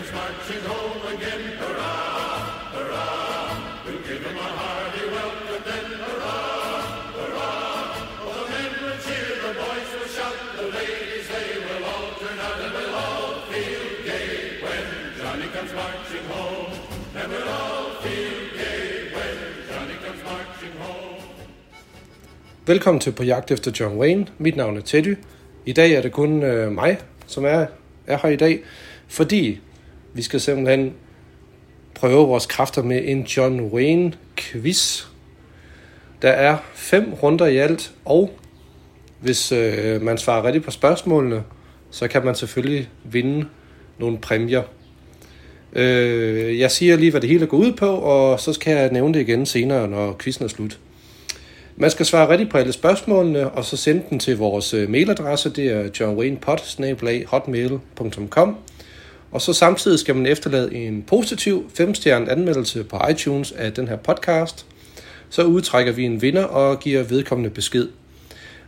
comes marching home again. Hurrah, hurrah, we'll give them a hearty welcome then. Hurrah, hurrah, oh, the men will cheer, the boys will shout, the ladies they will all turn out and we'll all feel gay when Johnny comes marching home. And we'll all feel gay when Johnny comes marching home. Velkommen til På jagt efter John Wayne. Mit navn er Teddy. I dag er det kun øh, mig, som er, er her i dag, fordi vi skal simpelthen prøve vores kræfter med en John Wayne quiz. Der er fem runder i alt, og hvis øh, man svarer rigtigt på spørgsmålene, så kan man selvfølgelig vinde nogle præmier. Øh, jeg siger lige, hvad det hele går ud på, og så skal jeg nævne det igen senere, når quizzen er slut. Man skal svare rigtigt på alle spørgsmålene, og så sende den til vores øh, mailadresse, det er johnwaynepod.hotmail.com og så samtidig skal man efterlade en positiv 5-stjernet anmeldelse på iTunes af den her podcast. Så udtrækker vi en vinder og giver vedkommende besked.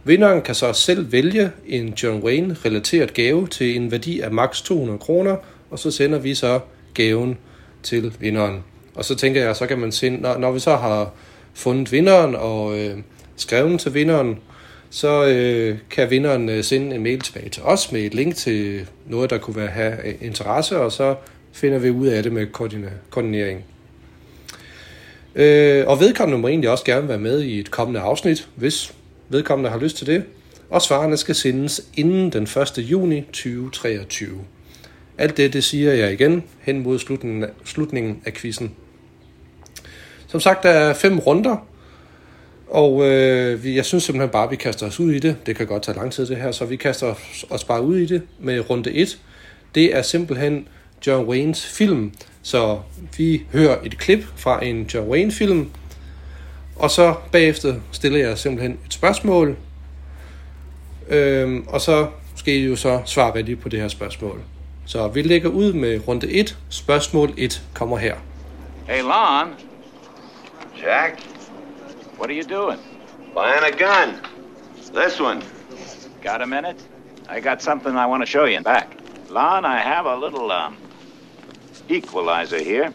Vinderen kan så selv vælge en John Wayne-relateret gave til en værdi af maks 200 kroner, og så sender vi så gaven til vinderen. Og så tænker jeg, så kan man sende, når, når vi så har fundet vinderen og øh, skrevet til vinderen, så øh, kan vinderen øh, sende en mail tilbage til os med et link til noget, der kunne være have øh, interesse, og så finder vi ud af det med koordina- koordinering. Øh, og vedkommende må egentlig også gerne være med i et kommende afsnit, hvis vedkommende har lyst til det. Og svarene skal sendes inden den 1. juni 2023. Alt det, det siger jeg igen hen mod slutningen af, slutningen af quizzen. Som sagt, der er fem runder, og øh, vi- jeg synes simpelthen bare, at vi kaster os ud i det. Det kan godt tage lang tid det her, så vi kaster os- os bare ud i det med runde 1. Det er simpelthen John Waynes film, så vi hører et klip fra en John Wayne film, og så bagefter stiller jeg simpelthen et spørgsmål, øhm, og så skal I jo så svare rigtigt på det her spørgsmål. Så vi lægger ud med runde 1. Spørgsmål 1 kommer her. Hey, Lon, Jack, what are you doing? buying a gun. This one. Got a minute? I got something I want to show you in back. Lon, I have a little, um, equalizer here.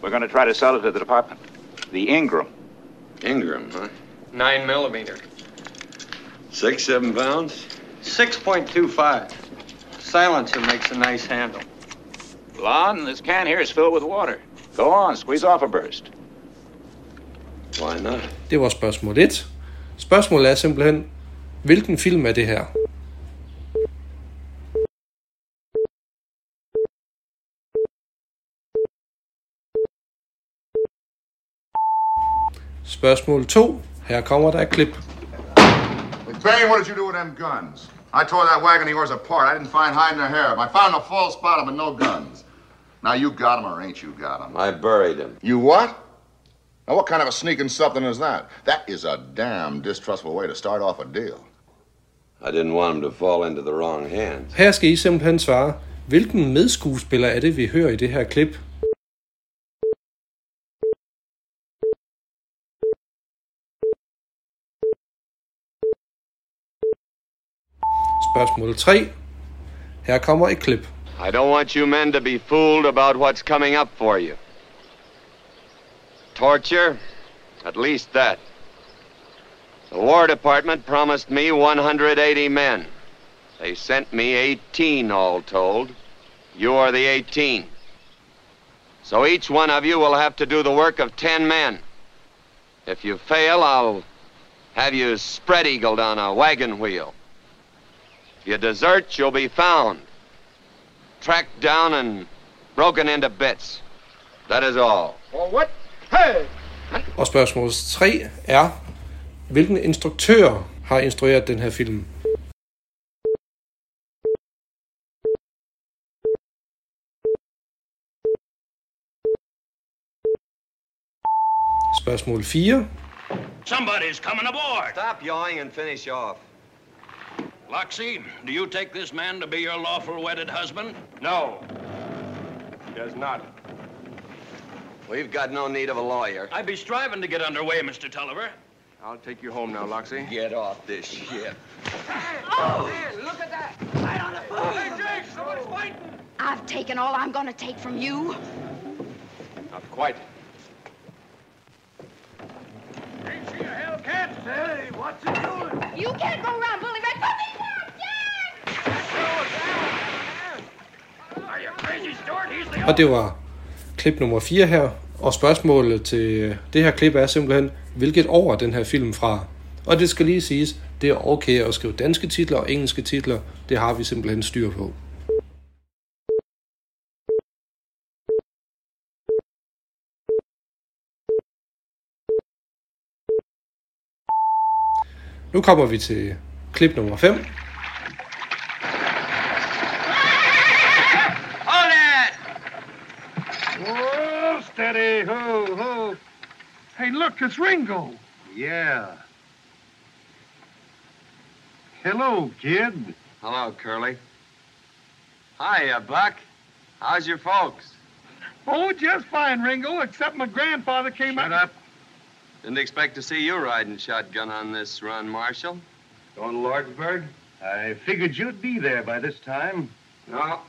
We're going to try to sell it to the department. The Ingram. Ingram, huh? Nine millimeter. Six, seven pounds? 6.25. Silencer makes a nice handle. Lon, this can here is filled with water. Go on, squeeze off a burst. Why not? Det var spørgsmål 1. Spørgsmålet er simpelthen, hvilken film er det her? Spørgsmål 2. Her kommer der et klip. Barry, what did you do with them guns? I tore that wagon of yours apart. I didn't find hide nor hair. I found a full spot but no guns. Now you got them or ain't you got them? I buried him. You what? Now what kind of a sneaking something is that? That is a damn distrustful way to start off a deal. I didn't want him to fall into the wrong hands. Her skal I simpelthen svare, hvilken medskuespiller er det, vi hører i det her klip? Spørgsmål 3. Her kommer et klip. I don't want you men to be fooled about what's coming up for you. Torture, at least that. The War Department promised me 180 men. They sent me 18 all told. You are the 18. So each one of you will have to do the work of 10 men. If you fail, I'll have you spread eagled on a wagon wheel. If you desert, you'll be found tracked down and broken into bits. That is all. Og spørgsmål 3 er, hvilken instruktør har instrueret den her film? Spørgsmål 4. Somebody's coming aboard. Stop yawing and finish off. Loxie, do you take this man to be your lawful wedded husband? No. Does not. We've got no need of a lawyer. I'd be striving to get underway, Mr. Tulliver. I'll take you home now, Loxie. Get off this ship. Hey, Jake, someone's fighting. I've taken all I'm gonna take from you. Not quite. You can't go around bullying my puppy! Og det var klip nummer 4 her. Og spørgsmålet til det her klip er simpelthen, hvilket år er den her film fra? Og det skal lige siges, det er okay at skrive danske titler og engelske titler. Det har vi simpelthen styr på. Nu kommer vi til klip nummer 5. Whoa, steady, ho, ho. Hey, look, it's Ringo. Yeah. Hello, kid. Hello, Curly. Hiya, uh, Buck. How's your folks? Oh, just fine, Ringo, except my grandfather came up. Shut up. up. Didn't expect to see you riding shotgun on this run, Marshal. Going to Lordsburg? I figured you'd be there by this time. No.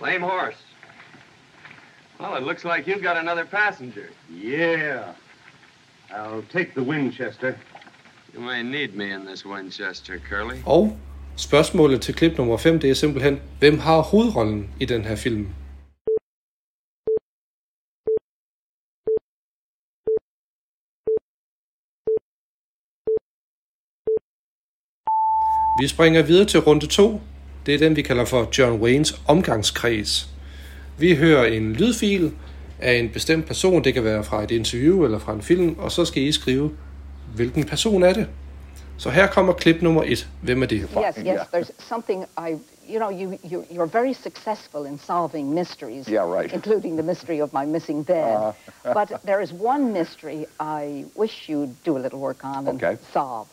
Lame horse. Well, it looks like you've got another passenger. Yeah. I'll take the Winchester. You may need me in this Winchester, Curly. Og spørgsmålet til klip nummer 5, det er simpelthen, hvem har hovedrollen i den her film? Vi springer videre til runde 2. Det er den, vi kalder for John Waynes omgangskreds. Vi hører en lydfil af en bestemt person. Det kan være fra et interview eller fra en film, og så skal I skrive, hvilken person er det. Så her kommer klip nummer 1. Hvem er det? Yes, yes. There's something I, you know, you, you you're very successful in solving mysteries. Yeah, right. Including the mystery of my missing bed. but there is one mystery I wish you'd do a little work on and Okay. solve.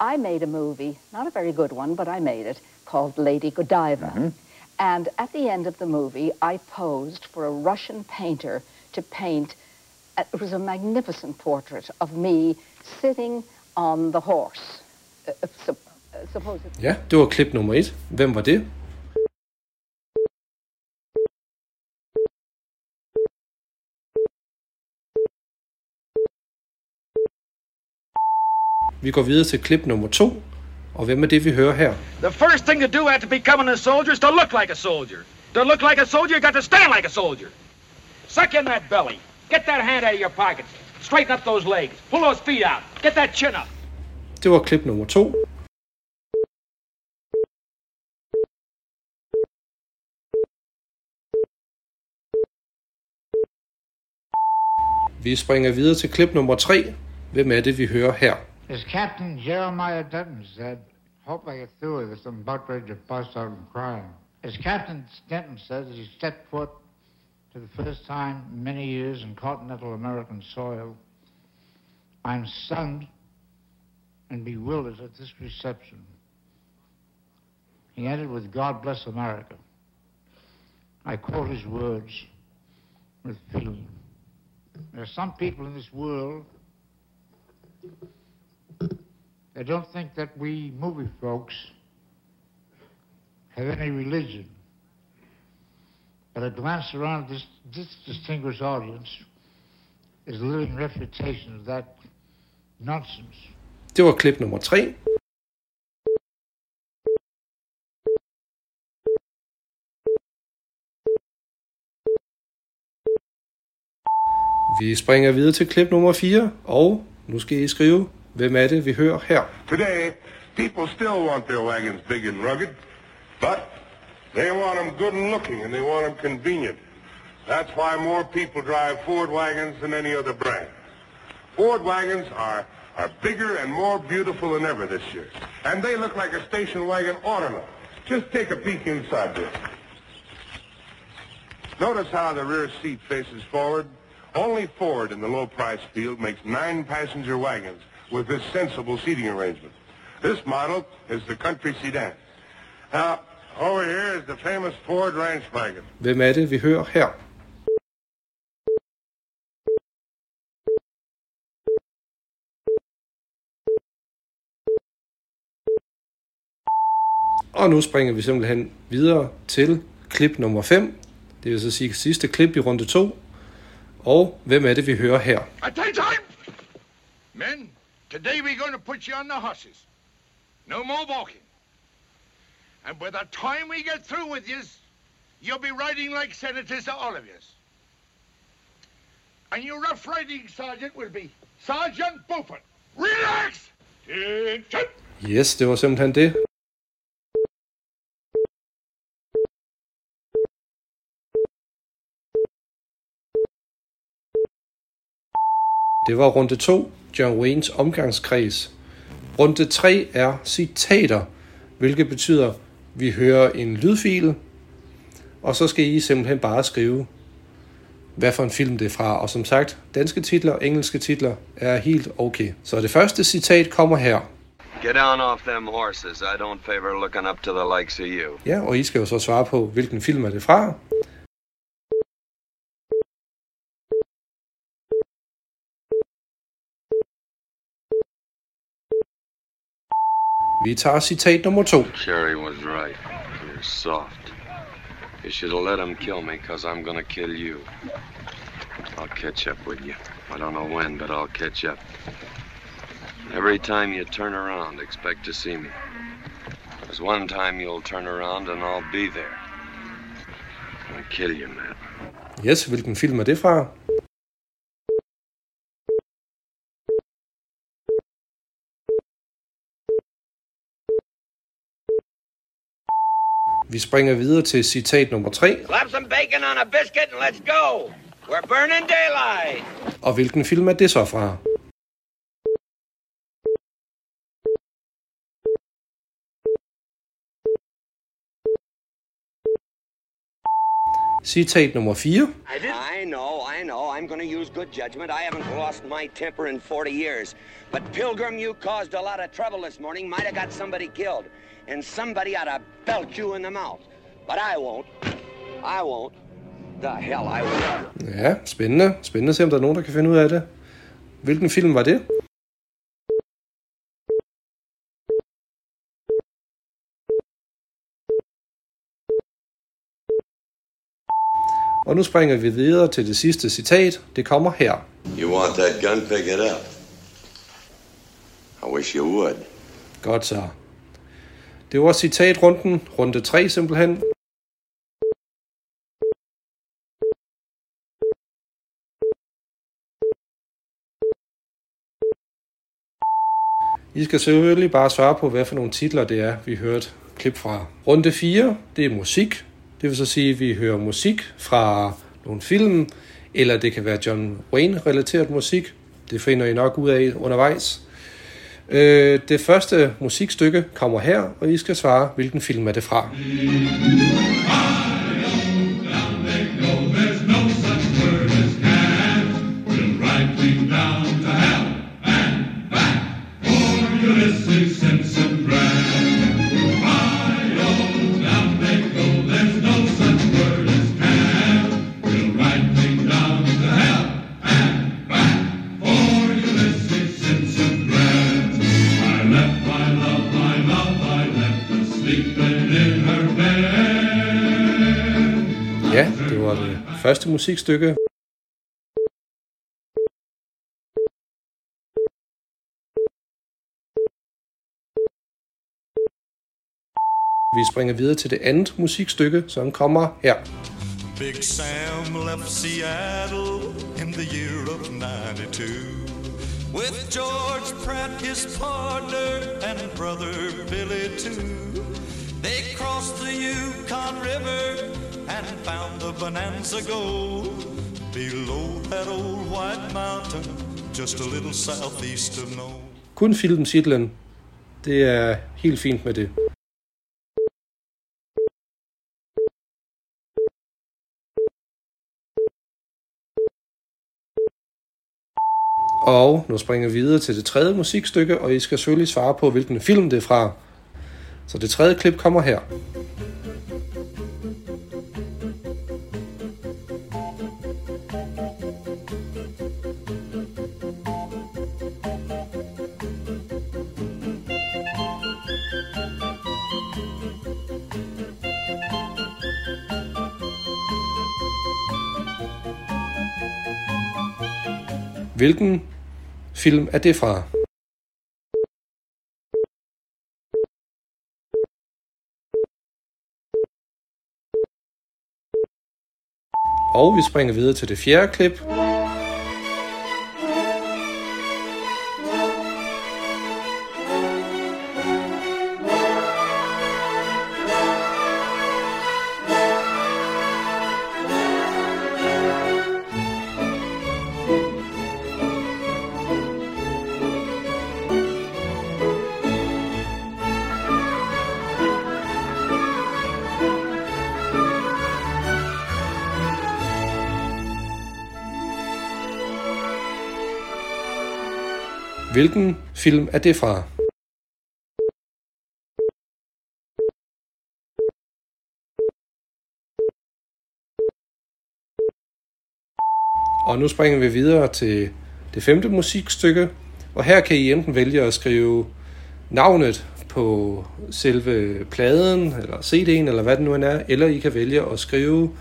I made a movie, not a very good one, but I made it, called Lady Godiva. And at the end of the movie, I posed for a Russian painter to paint. uh, It was a magnificent portrait of me sitting on the horse. Uh, uh, sup- uh, supposedly. Ja, det var klip nummer 1. Hvem var det? Vi går videre til klip nummer 2. Og hvem er det, vi hører her? The first thing to do after becoming a soldier is to look like a soldier. To look like a soldier, you got to stand like a soldier. Suck in that belly. Get that hand out of your pockets. Straighten up those legs. Pull those feet out. Get that chin up. Det var klip nummer 2. Vi springer videre til klip nummer 3. Hvem er det, vi hører her? As Captain Jeremiah Denton said, hope I get through with this. I'm about ready to bust out and cry. As Captain Denton says, as he stepped foot for the first time in many years in continental American soil, I'm stunned and bewildered at this reception. He ended with, God bless America. I quote his words with feeling. There are some people in this world I don't think that we movie folks have any religion. But a glance around this, this distinguished audience is a living refutation of that nonsense. Det var klip nummer 3. Vi springer videre til klip nummer 4, og nu skal I skrive, hvem er det, vi hører her. Today, people still want their wagons big and rugged, but they want them good and looking and they want them convenient. That's why more people drive Ford wagons than any other brand. Ford wagons are, are bigger and more beautiful than ever this year. And they look like a station wagon to. Just take a peek inside this. Notice how the rear seat faces forward. Only Ford in the low price field makes nine passenger wagons with this sensible seating arrangement. This model is the country sedan. Now, over here is the famous Ford ranch wagon. Hvem er det, vi hører her? Og nu springer vi simpelthen videre til klip nummer 5. Det vil så sige sidste klip i runde 2. Og hvem er det, vi hører her? Attention! Men, today we're going to put you on the horses. No more walking. And by the time we get through with you, you'll be riding like senators, to all of you. And your rough riding sergeant will be Sergeant Beaufort. Relax! Yes, det var simpelthen det. Det var runde 2, John Waynes omgangskreds. Runde 3 er citater, hvilket betyder, vi hører en lydfil, og så skal I simpelthen bare skrive, hvad for en film det er fra. Og som sagt, danske titler og engelske titler er helt okay. Så det første citat kommer her. Get down off them horses. I don't favor looking up to the likes of you. Ja, og I skal jo så svare på, hvilken film er det fra. Vi tager citat nummer to. Cherry was right. You're soft. You should have let him kill me, because I'm going to kill you. I'll catch up with you. I don't know when, but I'll catch up. Every time you turn around, expect to see me. There's one time you'll turn around and I'll be there. I'll kill you, man. Yes, hvilken film er det fra? Vi springer videre til citat nummer 3. Slap some bacon on a biscuit and let's go. We're burning daylight. Og hvilken film er det så fra? Citat nummer 4. I I know. I'm going to use good judgment. I haven't lost my temper in 40 years. But Pilgrim, you caused a lot of trouble this morning. Might have got somebody killed. And somebody ought to belt you in the mouth. But I won't. I won't. The hell I won't. Ja, spændende. Spændende at se, om der er nogen, der kan finde ud af det. Hvilken film var det? Og nu springer vi videre til det sidste citat. Det kommer her. You want that gun, pick it up. I wish you would. Godt så. Det var citatrunden, runde 3 simpelthen. I skal selvfølgelig bare svare på, hvad for nogle titler det er, vi hørte klip fra. Runde 4, det er musik. Det vil så sige, at vi hører musik fra nogle film, eller det kan være John Wayne-relateret musik. Det finder I nok ud af undervejs. Øh, det første musikstykke kommer her, og I skal svare, hvilken film er det fra. Første musikstykke. Vi springer videre til det andet musikstykke, som kommer her. Big Sam left Seattle in the year of 92 with George Pratt, his partner, and brother Billy too. They crossed the Yukon River and found the Bonanza Gold below that old white mountain, just a little southeast of Nome. Kun filmtitlen. Det er helt fint med det. Og nu springer vi videre til det tredje musikstykke, og I skal selvfølgelig svare på, hvilken film det er fra. Så det tredje klip kommer her. Hvilken film er det fra? Og vi springer videre til det fjerde klip. Hvilken film er det fra? Og nu springer vi videre til det femte musikstykke, og her kan I enten vælge at skrive navnet på selve pladen, eller CD'en, eller hvad det nu end er, eller I kan vælge at skrive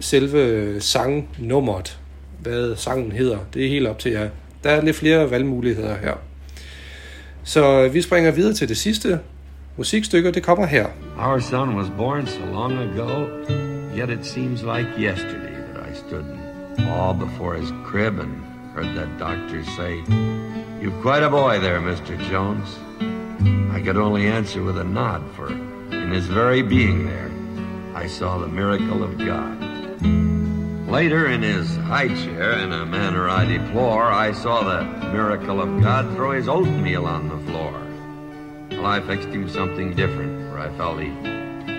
selve sangnummeret, hvad sangen hedder. Det er helt op til jer. Der er lidt flere valgmuligheder her. Så øh, vi springer videre til det sidste musikstykke, det kommer her. Our son was born so long ago, yet it seems like yesterday that I stood all before his crib and heard that doctor say, You've quite a boy there, Mr. Jones. I could only answer with a nod, for in his very being there, I saw the miracle of God. Later, in his high chair, in a manner I deplore, I saw the miracle of God throw his oatmeal on the floor. Well, I fixed him something different, for I felt he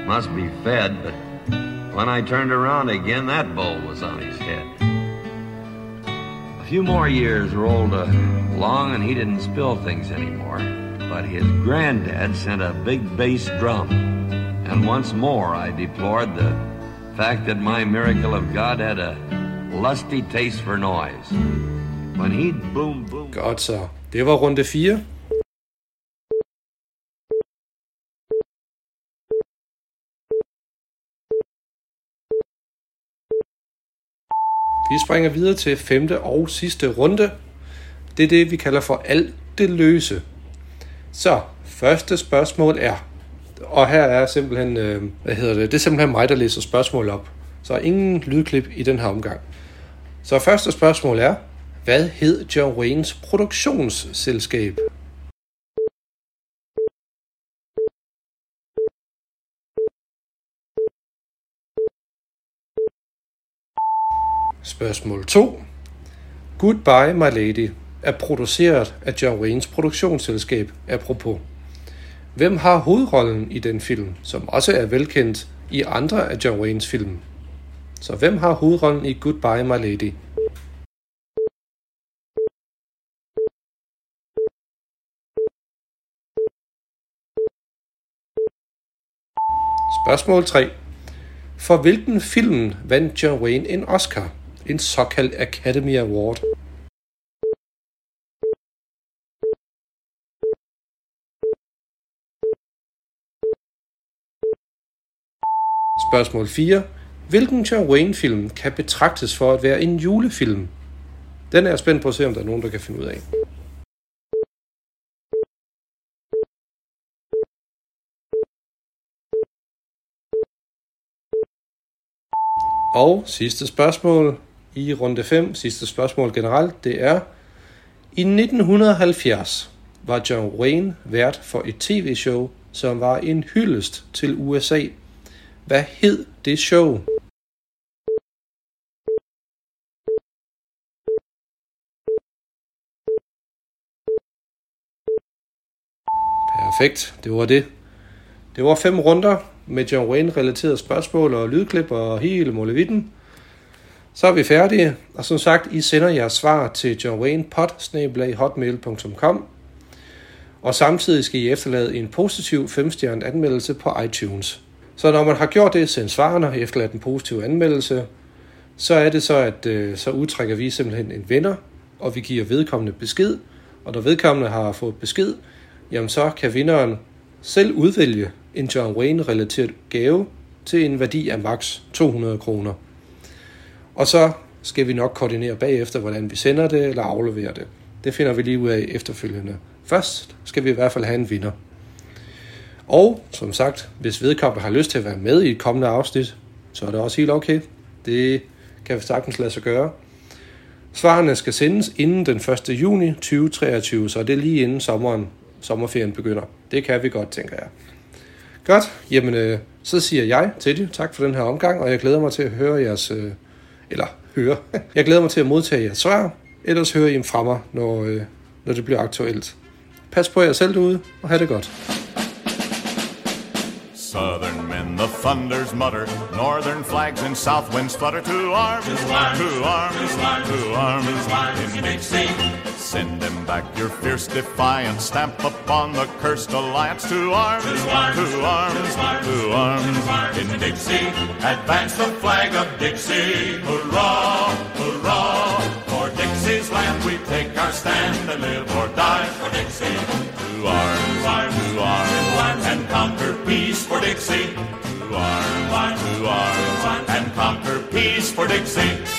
must be fed, but when I turned around again, that bowl was on his head. A few more years rolled uh, along, and he didn't spill things anymore, but his granddad sent a big bass drum, and once more I deplored the fact that my miracle of God had a lusty taste for noise. When he'd boom, boom. Godt så. Det var runde 4. Vi springer videre til femte og sidste runde. Det er det, vi kalder for alt det løse. Så, første spørgsmål er, og her er simpelthen, øh, hvad hedder det, det er simpelthen mig, der læser spørgsmål op. Så ingen lydklip i den her omgang. Så første spørgsmål er, hvad hed John Waynes produktionsselskab? Spørgsmål 2. Goodbye My Lady er produceret af John Waynes produktionsselskab apropos. Hvem har hovedrollen i den film, som også er velkendt i andre af John Waynes film? Så hvem har hovedrollen i Goodbye My Lady? Spørgsmål 3. For hvilken film vandt John Wayne en Oscar? En såkaldt Academy Award. Spørgsmål 4. Hvilken John Wayne-film kan betragtes for at være en julefilm? Den er jeg spændt på at se, om der er nogen, der kan finde ud af. Og sidste spørgsmål i runde 5, sidste spørgsmål generelt, det er, i 1970 var John Wayne vært for et tv-show, som var en hyldest til USA. Hvad hed det show? Perfekt, det var det. Det var fem runder med John Wayne-relaterede spørgsmål og lydklip og hele molevitten. Så er vi færdige, og som sagt, I sender jeres svar til John Wayne og samtidig skal I efterlade en positiv 5-stjernet anmeldelse på iTunes. Så når man har gjort det, send svarene og efterladt en positiv anmeldelse, så er det så, at øh, så udtrækker vi simpelthen en vinder, og vi giver vedkommende besked, og når vedkommende har fået besked, jamen så kan vinderen selv udvælge en John Wayne-relateret gave til en værdi af maks 200 kroner. Og så skal vi nok koordinere bagefter, hvordan vi sender det eller afleverer det. Det finder vi lige ud af efterfølgende. Først skal vi i hvert fald have en vinder. Og som sagt, hvis vedkommende har lyst til at være med i et kommende afsnit, så er det også helt okay. Det kan vi sagtens lade sig gøre. Svarene skal sendes inden den 1. juni 2023, så det er lige inden sommeren, sommerferien begynder. Det kan vi godt, tænker jeg. Godt, jamen øh, så siger jeg til jer tak for den her omgang, og jeg glæder mig til at høre jeres, øh, eller høre, jeg glæder mig til at modtage jeres svar, ellers hører I dem fra mig, når, øh, når det bliver aktuelt. Pas på jer selv derude, og have det godt. Southern men, the thunders mutter, northern flags and south winds flutter to arms, to arms, to arms, to arms, in Dixie. Send them back your fierce defiance, stamp upon the cursed alliance to arms, to arms, to arms, in Dixie. Advance the flag of Dixie, hurrah, hurrah. For Dixie's land we take our stand and live or die for Dixie. To arms, to arms, and conquer peace for Dixie. To arms, to arms, and conquer peace for Dixie.